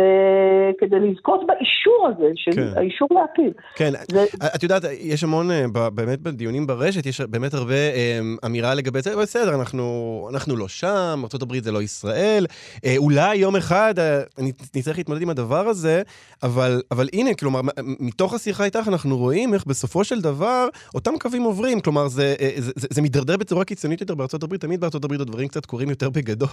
כדי לזכות באישור הזה, של כן. האישור להפיל. כן, זה- את יודעת, יש המון, אה, באמת בדיונים ברשת, יש באמת הרבה אה, אמירה לגבי זה, בסדר, אנחנו, אנחנו לא שם, ארה"ב זה לא ישראל, אה, אולי יום אחד נצטרך להתמודד עם הדבר הזה, אבל, אבל הנה, כלומר, מתוך השיחה איתך אנחנו רואים איך בסופו של דבר אותם קווים עוברים, כלומר, זה, זה, זה, זה מידרדר בצורה קיצונית יותר הברית, תמיד הברית הדברים קצת קורים יותר בגדול.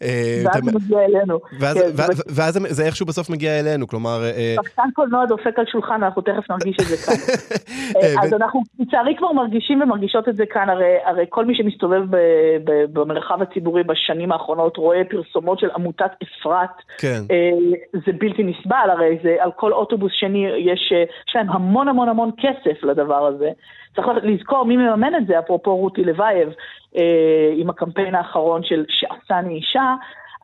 ואז זה מגיע אלינו. ואז, כן, ואז, זה- ואז זה- זה איכשהו בסוף מגיע אלינו, כלומר... אה, שחקן קולנוע דופק על שולחן, אנחנו תכף נרגיש את זה כאן. (laughs) אה, אז אנחנו לצערי כבר מרגישים ומרגישות את זה כאן, הרי, הרי כל מי שמסתובב ב, ב, במרחב הציבורי בשנים האחרונות רואה פרסומות של עמותת אפרת. כן. אה, זה בלתי נסבל, הרי זה על כל אוטובוס שני יש, אה, יש להם המון המון המון כסף לדבר הזה. צריך לזכור מי מממן את זה, אפרופו רותי לוייב, אה, עם הקמפיין האחרון של שעשני אישה.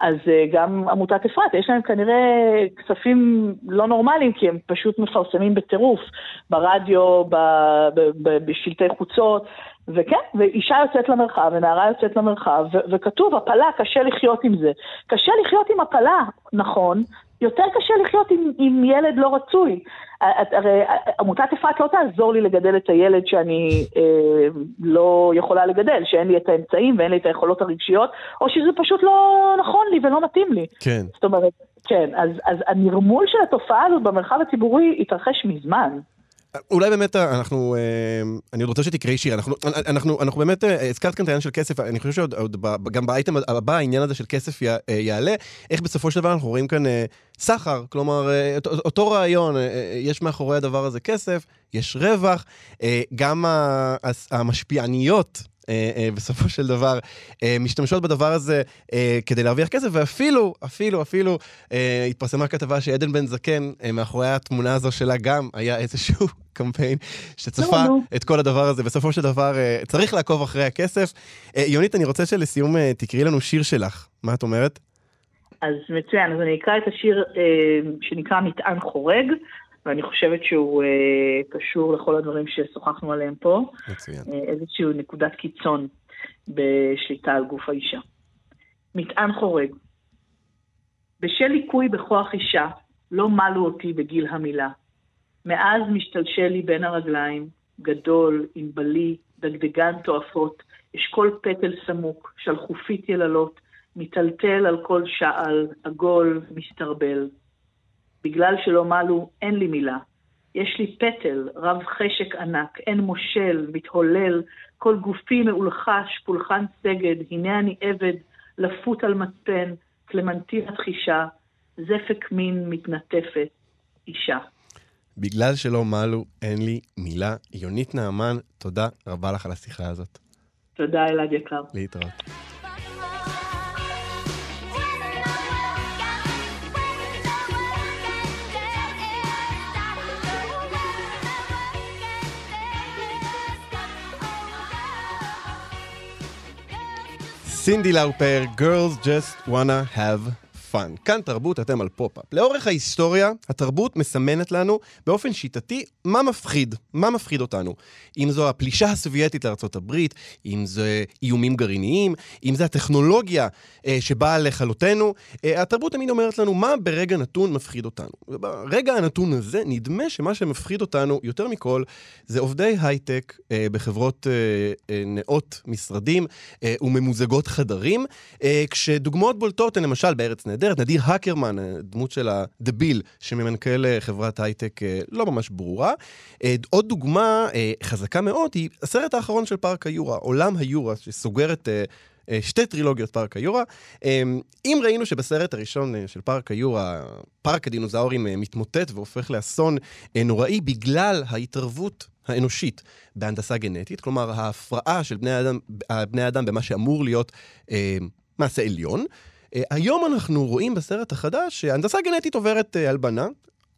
אז אה, גם עמותת אפרת, יש להם כנראה כספים לא נורמליים, כי הם פשוט מפרסמים בטירוף, ברדיו, בשלטי חוצות, וכן, ואישה יוצאת למרחב, ונערה יוצאת למרחב, וכתוב, הפלה, קשה לחיות עם זה. קשה לחיות עם הפלה, נכון, יותר קשה לחיות עם, עם ילד לא רצוי. הרי עמותת אפרת לא תעזור לי לגדל את הילד שאני אה, לא יכולה לגדל, שאין לי את האמצעים ואין לי את היכולות הרגשיות, או שזה פשוט לא נכון לי ולא מתאים לי. כן. זאת אומרת, כן, אז, אז הנרמול של התופעה הזאת במרחב הציבורי התרחש מזמן. אולי באמת אה, אנחנו, אה, אני עוד רוצה שתקראי שיר, אנחנו, אנחנו, אנחנו באמת, אה, הזכרת כאן את העניין של כסף, אני חושב שעוד עוד גם באייטם הבא העניין הזה של כסף י- אה, יעלה, איך בסופו של דבר אנחנו רואים כאן אה, סחר, כלומר, אה, אותו- רעיון, אה, אה, יש מאחורי הדבר הזה כסף, יש רווח, אה, גם המשפיעניות. אה, אה, בסופו של דבר, אה, משתמשות בדבר הזה אה, כדי להרוויח כסף, ואפילו, אפילו, אפילו, אה, התפרסמה כתבה שעדן בן זקן, אה, מאחורי התמונה הזו שלה גם היה איזשהו (laughs) קמפיין שצפה נו, נו. את כל הדבר הזה. בסופו של דבר, אה, צריך לעקוב אחרי הכסף. אה, יונית, אני רוצה שלסיום אה, תקראי לנו שיר שלך. מה את אומרת? אז מצוין, אז אני אקרא את השיר אה, שנקרא מטען חורג, ואני חושבת שהוא אה, קשור לכל הדברים ששוחחנו עליהם פה. מצוין. אה, איזושהי נקודת קיצון בשליטה על גוף האישה. מטען חורג. בשל ליקוי בכוח אישה, לא מלו אותי בגיל המילה. מאז משתלשל לי בין הרגליים, גדול, ענבלי, דגדגן תועפות, אשכול פטל סמוק, שלחופית יללות, מיטלטל על כל שעל, עגול, מסתרבל. בגלל שלא מלו, אין לי מילה. יש לי פטל, רב חשק ענק, אין מושל, מתהולל, כל גופי מאולחש, פולחן סגד, הנה אני עבד, לפות על מצפן, קלמנטינת חישה, זפק מין מתנטפת, אישה. בגלל שלא מלו, אין לי מילה. יונית נעמן, תודה רבה לך על השיחה הזאת. תודה, אלעד יקר. להתראות. Cyndi Lauper, Girls Just Wanna Have Fun. כאן תרבות, אתם על פופ-אפ. לאורך ההיסטוריה, התרבות מסמנת לנו באופן שיטתי מה מפחיד, מה מפחיד אותנו. אם זו הפלישה הסובייטית לארצות הברית, אם זה איומים גרעיניים, אם זה הטכנולוגיה אה, שבאה לכלותנו, אה, התרבות תמיד אומרת לנו מה ברגע נתון מפחיד אותנו. וברגע הנתון הזה, נדמה שמה שמפחיד אותנו יותר מכל, זה עובדי הייטק אה, בחברות אה, אה, נאות משרדים אה, וממוזגות חדרים, אה, כשדוגמאות בולטות הן למשל בארץ נהדרת, נדיר הקרמן, אה, דמות של הדביל שממנכ"ל אה, חברת הייטק אה, לא ממש ברורה. עוד דוגמה חזקה מאוד היא הסרט האחרון של פארק היורה, עולם היורה, שסוגר את... שתי טרילוגיות פארק היורה. אם ראינו שבסרט הראשון של פארק היורה, פארק הדינוזאורים מתמוטט והופך לאסון נוראי בגלל ההתערבות האנושית בהנדסה גנטית, כלומר ההפרעה של בני האדם, בני האדם במה שאמור להיות מעשה עליון. אה, היום אנחנו רואים בסרט החדש שהנדסה גנטית עוברת אה, הלבנה.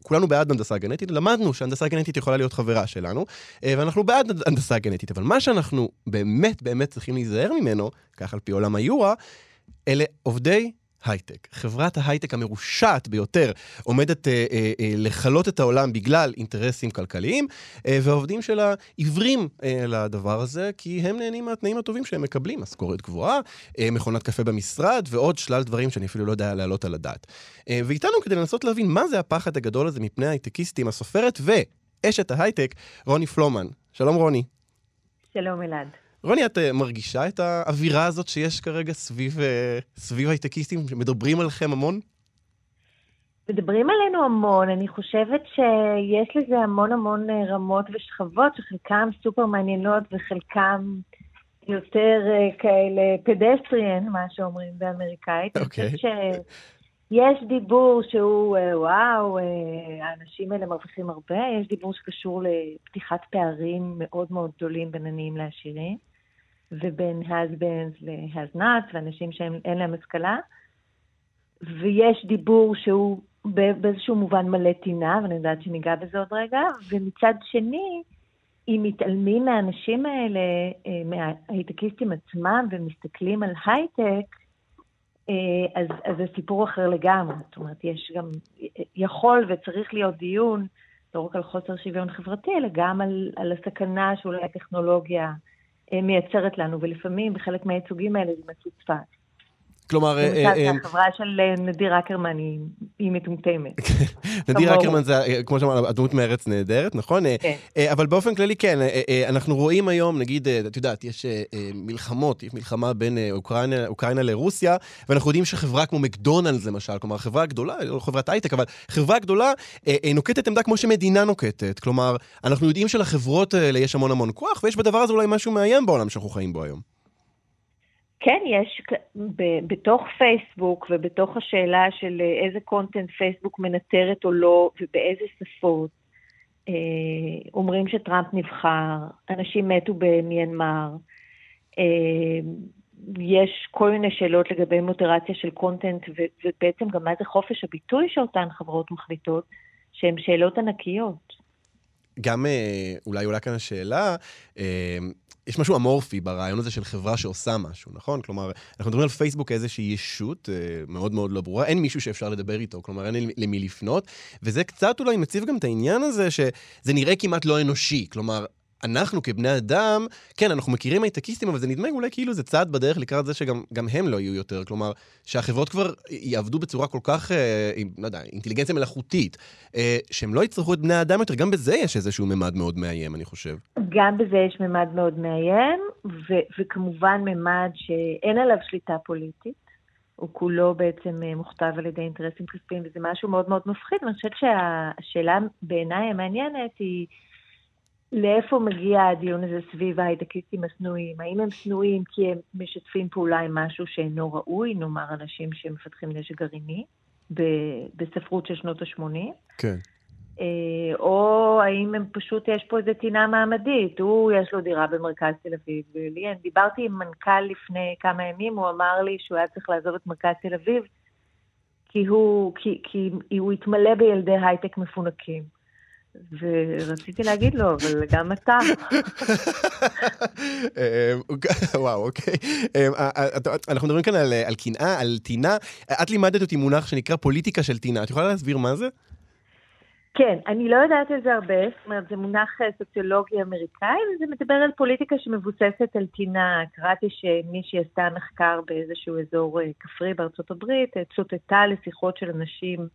כולנו בעד הנדסה גנטית, למדנו שהנדסה גנטית יכולה להיות חברה שלנו, אה, ואנחנו בעד הנדסה גנטית, אבל מה שאנחנו באמת באמת צריכים להיזהר ממנו, כך על פי עולם היורה, אלה עובדי הייטק. חברת ההייטק המרושעת ביותר עומדת אה, אה, אה, לכלות את העולם בגלל אינטרסים כלכליים, אה, והעובדים שלה עיוורים אה, לדבר הזה, כי הם נהנים מהתנאים הטובים שהם מקבלים, משכורת גבוהה, אה, מכונת קפה במשרד ועוד שלל דברים שאני אפילו לא יודע להעלות על הדעת. אה, ואיתנו כדי לנסות להבין מה זה הפחד הגדול הזה מפני ההייטקיסטים, הסופרת ואשת ההייטק, רוני פלומן. שלום רוני. שלום אלעד. רוני, את אה, מרגישה את האווירה הזאת שיש כרגע סביב, אה, סביב הייטקיסטים, שמדברים עליכם המון? מדברים עלינו המון, אני חושבת שיש לזה המון המון אה, רמות ושכבות, שחלקם סופר מעניינות וחלקם יותר כאלה פדסטריאן, מה שאומרים באמריקאית. אוקיי. חושבת שיש דיבור שהוא, וואו, האנשים האלה מרוויחים הרבה, יש דיבור שקשור לפתיחת פערים מאוד מאוד גדולים בין עניים לעשירים. ובין has-beens ל-has-not, ואנשים שאין להם השכלה. ויש דיבור שהוא באיזשהו מובן מלא טינה, ואני יודעת שניגע בזה עוד רגע, ומצד שני, אם מתעלמים מהאנשים האלה, אה, מההייטקיסטים עצמם, ומסתכלים על הייטק, אה, אז, אז זה סיפור אחר לגמרי. זאת אומרת, יש גם, יכול וצריך להיות דיון, לא רק על חוסר שוויון חברתי, אלא גם על, על הסכנה שאולי הטכנולוגיה מייצרת לנו, ולפעמים בחלק מהייצוגים האלה זה מצוצפת. כלומר... אה, אה, החברה של נדיר אקרמן היא מטומטמת. (laughs) נדיר אקרמן זה, כמו שאמרנו, הדמות מארץ נהדרת, נכון? כן. אבל באופן כללי, כן, אנחנו רואים היום, נגיד, את יודעת, יש מלחמות, יש מלחמה בין אוקראינה לרוסיה, ואנחנו יודעים שחברה כמו מקדונלדס, למשל, כלומר, חברה גדולה, לא חברת הייטק, אבל חברה גדולה נוקטת עמדה כמו שמדינה נוקטת. כלומר, אנחנו יודעים שלחברות האלה יש המון המון כוח, ויש בדבר הזה אולי משהו מאיים בעולם שאנחנו חיים בו היום. כן, יש בתוך פייסבוק ובתוך השאלה של איזה קונטנט פייסבוק מנטרת או לא ובאיזה שפות. אה, אומרים שטראמפ נבחר, אנשים מתו במיינמר, אה, יש כל מיני שאלות לגבי מוטרציה של קונטנט ובעצם גם מה זה חופש הביטוי שאותן חברות מחליטות, שהן שאלות ענקיות. גם אה, אולי עולה כאן השאלה, יש משהו אמורפי ברעיון הזה של חברה שעושה משהו, נכון? כלומר, אנחנו מדברים על פייסבוק כאיזושהי ישות אה, מאוד מאוד לא ברורה, אין מישהו שאפשר לדבר איתו, כלומר, אין למי לפנות, וזה קצת אולי מציב גם את העניין הזה שזה נראה כמעט לא אנושי, כלומר, אנחנו כבני אדם, כן, אנחנו מכירים הייטקיסטים, אבל זה נדמה אולי כאילו זה צעד בדרך לקראת זה שגם הם לא יהיו יותר. כלומר, שהחברות כבר יעבדו בצורה כל כך, אה, עם, לא יודע, אינטליגנציה מלאכותית, אה, שהם לא יצטרכו את בני האדם יותר. גם בזה יש איזשהו ממד מאוד מאיים, אני חושב. גם בזה יש ממד מאוד מאיים, ו- וכמובן ממד שאין עליו שליטה פוליטית. הוא כולו בעצם אה, מוכתב על ידי אינטרסים כספיים, וזה משהו מאוד מאוד מפחיד. ואני חושבת שהשאלה בעיניי המעניינת היא... לאיפה מגיע הדיון הזה סביב ההייטקיסטים השנואים? האם הם שנואים כי הם משתפים פעולה עם משהו שאינו ראוי, נאמר אנשים שמפתחים נשק גרעיני, בספרות של שנות ה-80? כן. אה, או האם הם פשוט, יש פה איזו טינה מעמדית, הוא, יש לו דירה במרכז תל אביב, ולי, אני דיברתי עם מנכ"ל לפני כמה ימים, הוא אמר לי שהוא היה צריך לעזוב את מרכז תל אביב, כי הוא, כי, כי הוא התמלא בילדי הייטק מפונקים. ורציתי להגיד לו, אבל גם אתה. אמ, וואו, אוקיי. אמ, אנחנו מדברים כאן על קנאה, על טינה. את לימדת אותי מונח שנקרא פוליטיקה של טינה. את יכולה להסביר מה זה? כן, אני לא יודעת על זה הרבה, זאת אומרת, זה מונח אה, סוציולוגי אמריקאי, וזה מדבר על פוליטיקה שמבוססת על טינה. קראתי שמישהי עשתה מחקר באיזשהו אזור אה, כפרי בארצות הברית, אה, צוטטה לשיחות של אנשים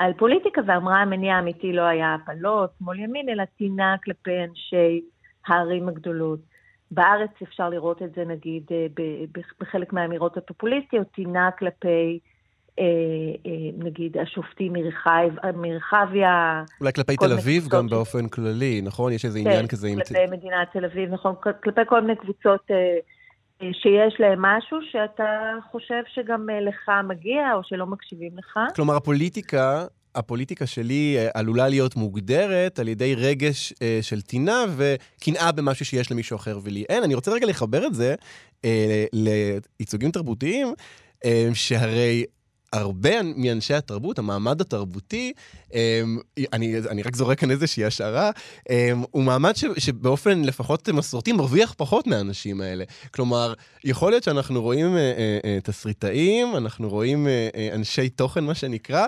על פוליטיקה ואמרה המניע האמיתי לא היה הפלות, שמאל ימין, אלא טינה כלפי אנשי הערים הגדולות. בארץ אפשר לראות את זה נגיד אה, בחלק מהאמירות הפופוליסטיות, טינה כלפי אה, אה, נגיד השופטים מרחביה. אולי כלפי תל אביב גם ש... באופן כללי, נכון? יש איזה כן, עניין כזה עם... כן, כלפי מדינת תל אביב, נכון, כלפי כל מיני קבוצות שיש להם משהו שאתה חושב שגם אה, לך מגיע, או שלא מקשיבים לך. כלומר, הפוליטיקה, הפוליטיקה שלי אה, עלולה להיות מוגדרת על ידי רגש אה, של טינה וקנאה במשהו שיש למישהו אחר ולי אין. אני רוצה רגע לחבר את זה אה, לייצוגים תרבותיים, אה, שהרי הרבה מאנשי התרבות, המעמד התרבותי, אמ, אני, אני רק זורק כאן איזושהי השערה, אמ, הוא מעמד ש, שבאופן לפחות מסורתי מרוויח פחות מהאנשים האלה. כלומר, יכול להיות שאנחנו רואים אה, אה, אה, תסריטאים, אנחנו רואים אנשי תוכן, מה שנקרא,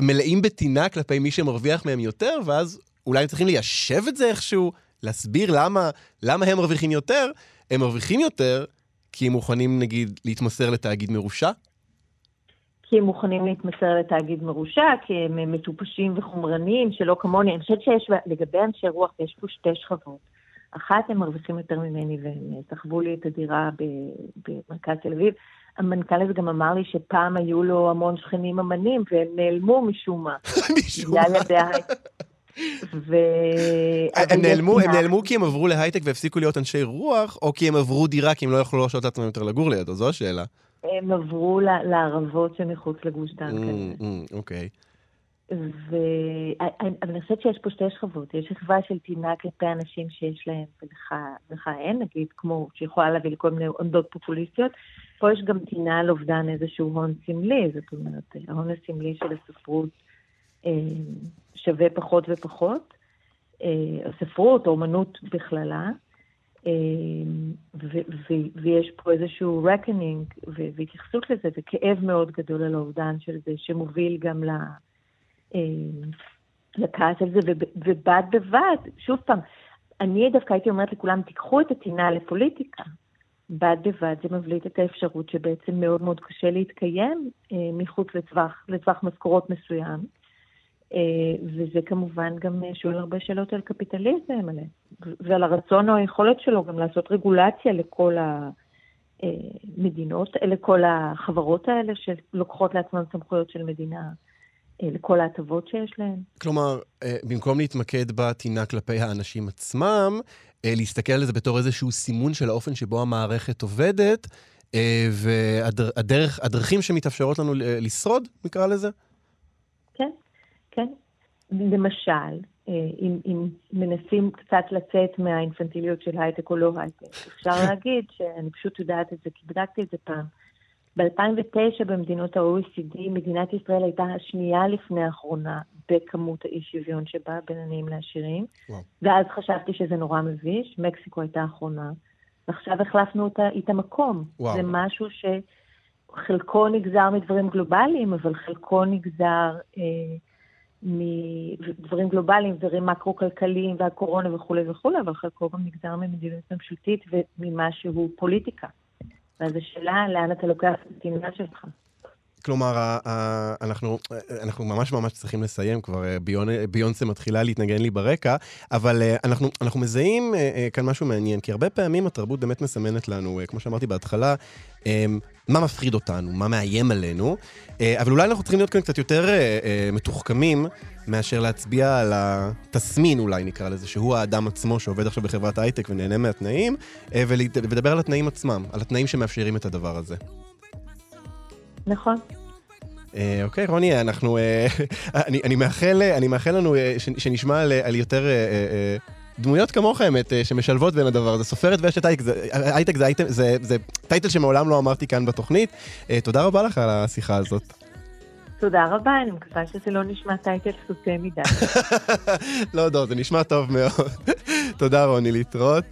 מלאים בטינה כלפי מי שמרוויח מהם יותר, ואז אולי הם צריכים ליישב את זה איכשהו, להסביר למה, למה הם מרוויחים יותר. הם מרוויחים יותר כי הם מוכנים, נגיד, להתמסר לתאגיד מרושע? כי הם מוכנים להתמסר לתאגיד מרושע, כי הם מטופשים וחומרניים, שלא כמוני. אני חושבת שיש, לגבי אנשי רוח, יש פה שתי שכבות. אחת, הם מרוויחים יותר ממני, והם סחבו לי את הדירה במרכז תל אביב. המנכ"ל הזה גם אמר לי שפעם היו לו המון שכנים אמנים, והם נעלמו משום מה. (laughs) משום מה. ו... הם נעלמו, הם נעלמו כי הם עברו להייטק והפסיקו להיות אנשי רוח, או כי הם עברו דירה כי הם לא יכלו להרשות לעצמם יותר לגור לידו? זו השאלה. הם עברו לערבות שמחוץ לגוש דן Mm, כנראה. אוקיי. ואני חושבת שיש פה שתי שכבות. יש שכבה של טינה כלפי אנשים שיש להם ולך, אין, נגיד, כמו שיכולה להביא לכל מיני עמדות פופוליסטיות. פה יש גם טינה על אובדן איזשהו הון סמלי, זאת אומרת, ההון הסמלי של הספרות אה, שווה פחות ופחות. אה, הספרות, האומנות בכללה. אה, ו- ו- ויש פה איזשהו ו- והתייחסות לזה, וכאב מאוד גדול על האובדן של זה, שמוביל גם ל... אה, לכעס על זה, וב- ובד בבד, שוב פעם, אני דווקא הייתי אומרת לכולם, תיקחו את הטינה לפוליטיקה. בד בבד זה מבליט את האפשרות שבעצם מאוד מאוד קשה להתקיים אה, מחוץ לטווח, לטווח משכורות מסוים. אה, וזה כמובן גם שואל הרבה שאלות על קפיטליזם, על, ועל הרצון או היכולת שלו גם לעשות רגולציה לכל המדינות, לכל החברות האלה שלוקחות לעצמן סמכויות של מדינה. אה, לכל ההטבות שיש להן. כלומר, אה, במקום להתמקד בטינה כלפי האנשים עצמם, אה, להסתכל על זה בתור איזשהו סימון של האופן שבו המערכת עובדת, והדרכים שמתאפשרות לנו לשרוד, נקרא לזה? כן. למשל, אם, אם מנסים קצת לצאת מהאינפנטיליות של הייטק או לא הייטק, אפשר (laughs) להגיד שאני פשוט יודעת את זה, כי בדקתי את זה פעם. ב-2009 במדינות ה-OECD, מדינת ישראל הייתה השנייה לפני האחרונה בכמות האי שוויון שבה בין עניים לעשירים. וואו. ואז חשבתי שזה נורא מביש, מקסיקו הייתה האחרונה, ועכשיו החלפנו אותה, איתה מקום. וואו. זה משהו שחלקו נגזר מדברים גלובליים, אבל חלקו נגזר אה, מדברים גלובליים, דברים מקרו-כלכליים והקורונה וכולי וכולי, אבל חלקו גם נגזר ממדיניות ממשלתית וממשהו פוליטיקה. ואז השאלה, לאן אתה לוקח את הטינה שלך? כלומר, אנחנו, אנחנו ממש ממש צריכים לסיים כבר, ביונ, ביונסה מתחילה להתנגן לי ברקע, אבל אה, אנחנו, אנחנו מזהים אה, אה, כאן משהו מעניין, כי הרבה פעמים התרבות באמת מסמנת לנו, כמו שאמרתי בהתחלה, מה מפחיד אותנו, מה מאיים עלינו, אבל אולי אנחנו צריכים להיות כאן קצת יותר מתוחכמים מאשר להצביע על התסמין, אולי נקרא לזה, שהוא האדם עצמו שעובד עכשיו בחברת הייטק ונהנה מהתנאים, ולדבר על התנאים עצמם, על התנאים שמאפשרים את הדבר הזה. נכון. אוקיי, רוני, אנחנו... אה, (laughs) אני, אני, מאחל, אני מאחל לנו אה, שנשמע על, על יותר אה, דמויות כמוך, האמת, שמשלבות בין הדבר הזה. סופרת ואשת הייטק, הייטק זה, זה, זה, זה title שמעולם לא אמרתי כאן בתוכנית. תודה רבה לך על השיחה הזאת. תודה רבה, אני מקווה שזה לא נשמע title סוטה מדי. (laughs) לא, לא, זה נשמע טוב מאוד. (laughs) תודה, רוני, להתראות.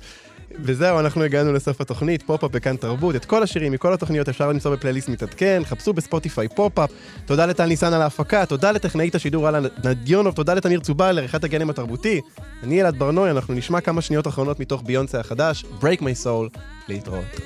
וזהו, אנחנו הגענו לסוף התוכנית, פופ-אפ בכאן תרבות. את כל השירים מכל התוכניות אפשר למצוא בפלייליסט מתעדכן, חפשו בספוטיפיי פופ-אפ. תודה לטל ניסן על ההפקה, תודה לטכנאית השידור אללה נדיונוב, תודה לתמיר צובל, לעריכת הגלם התרבותי. אני אלעד ברנוי, אנחנו נשמע כמה שניות אחרונות מתוך ביונסה החדש, Break My Soul, להתראות.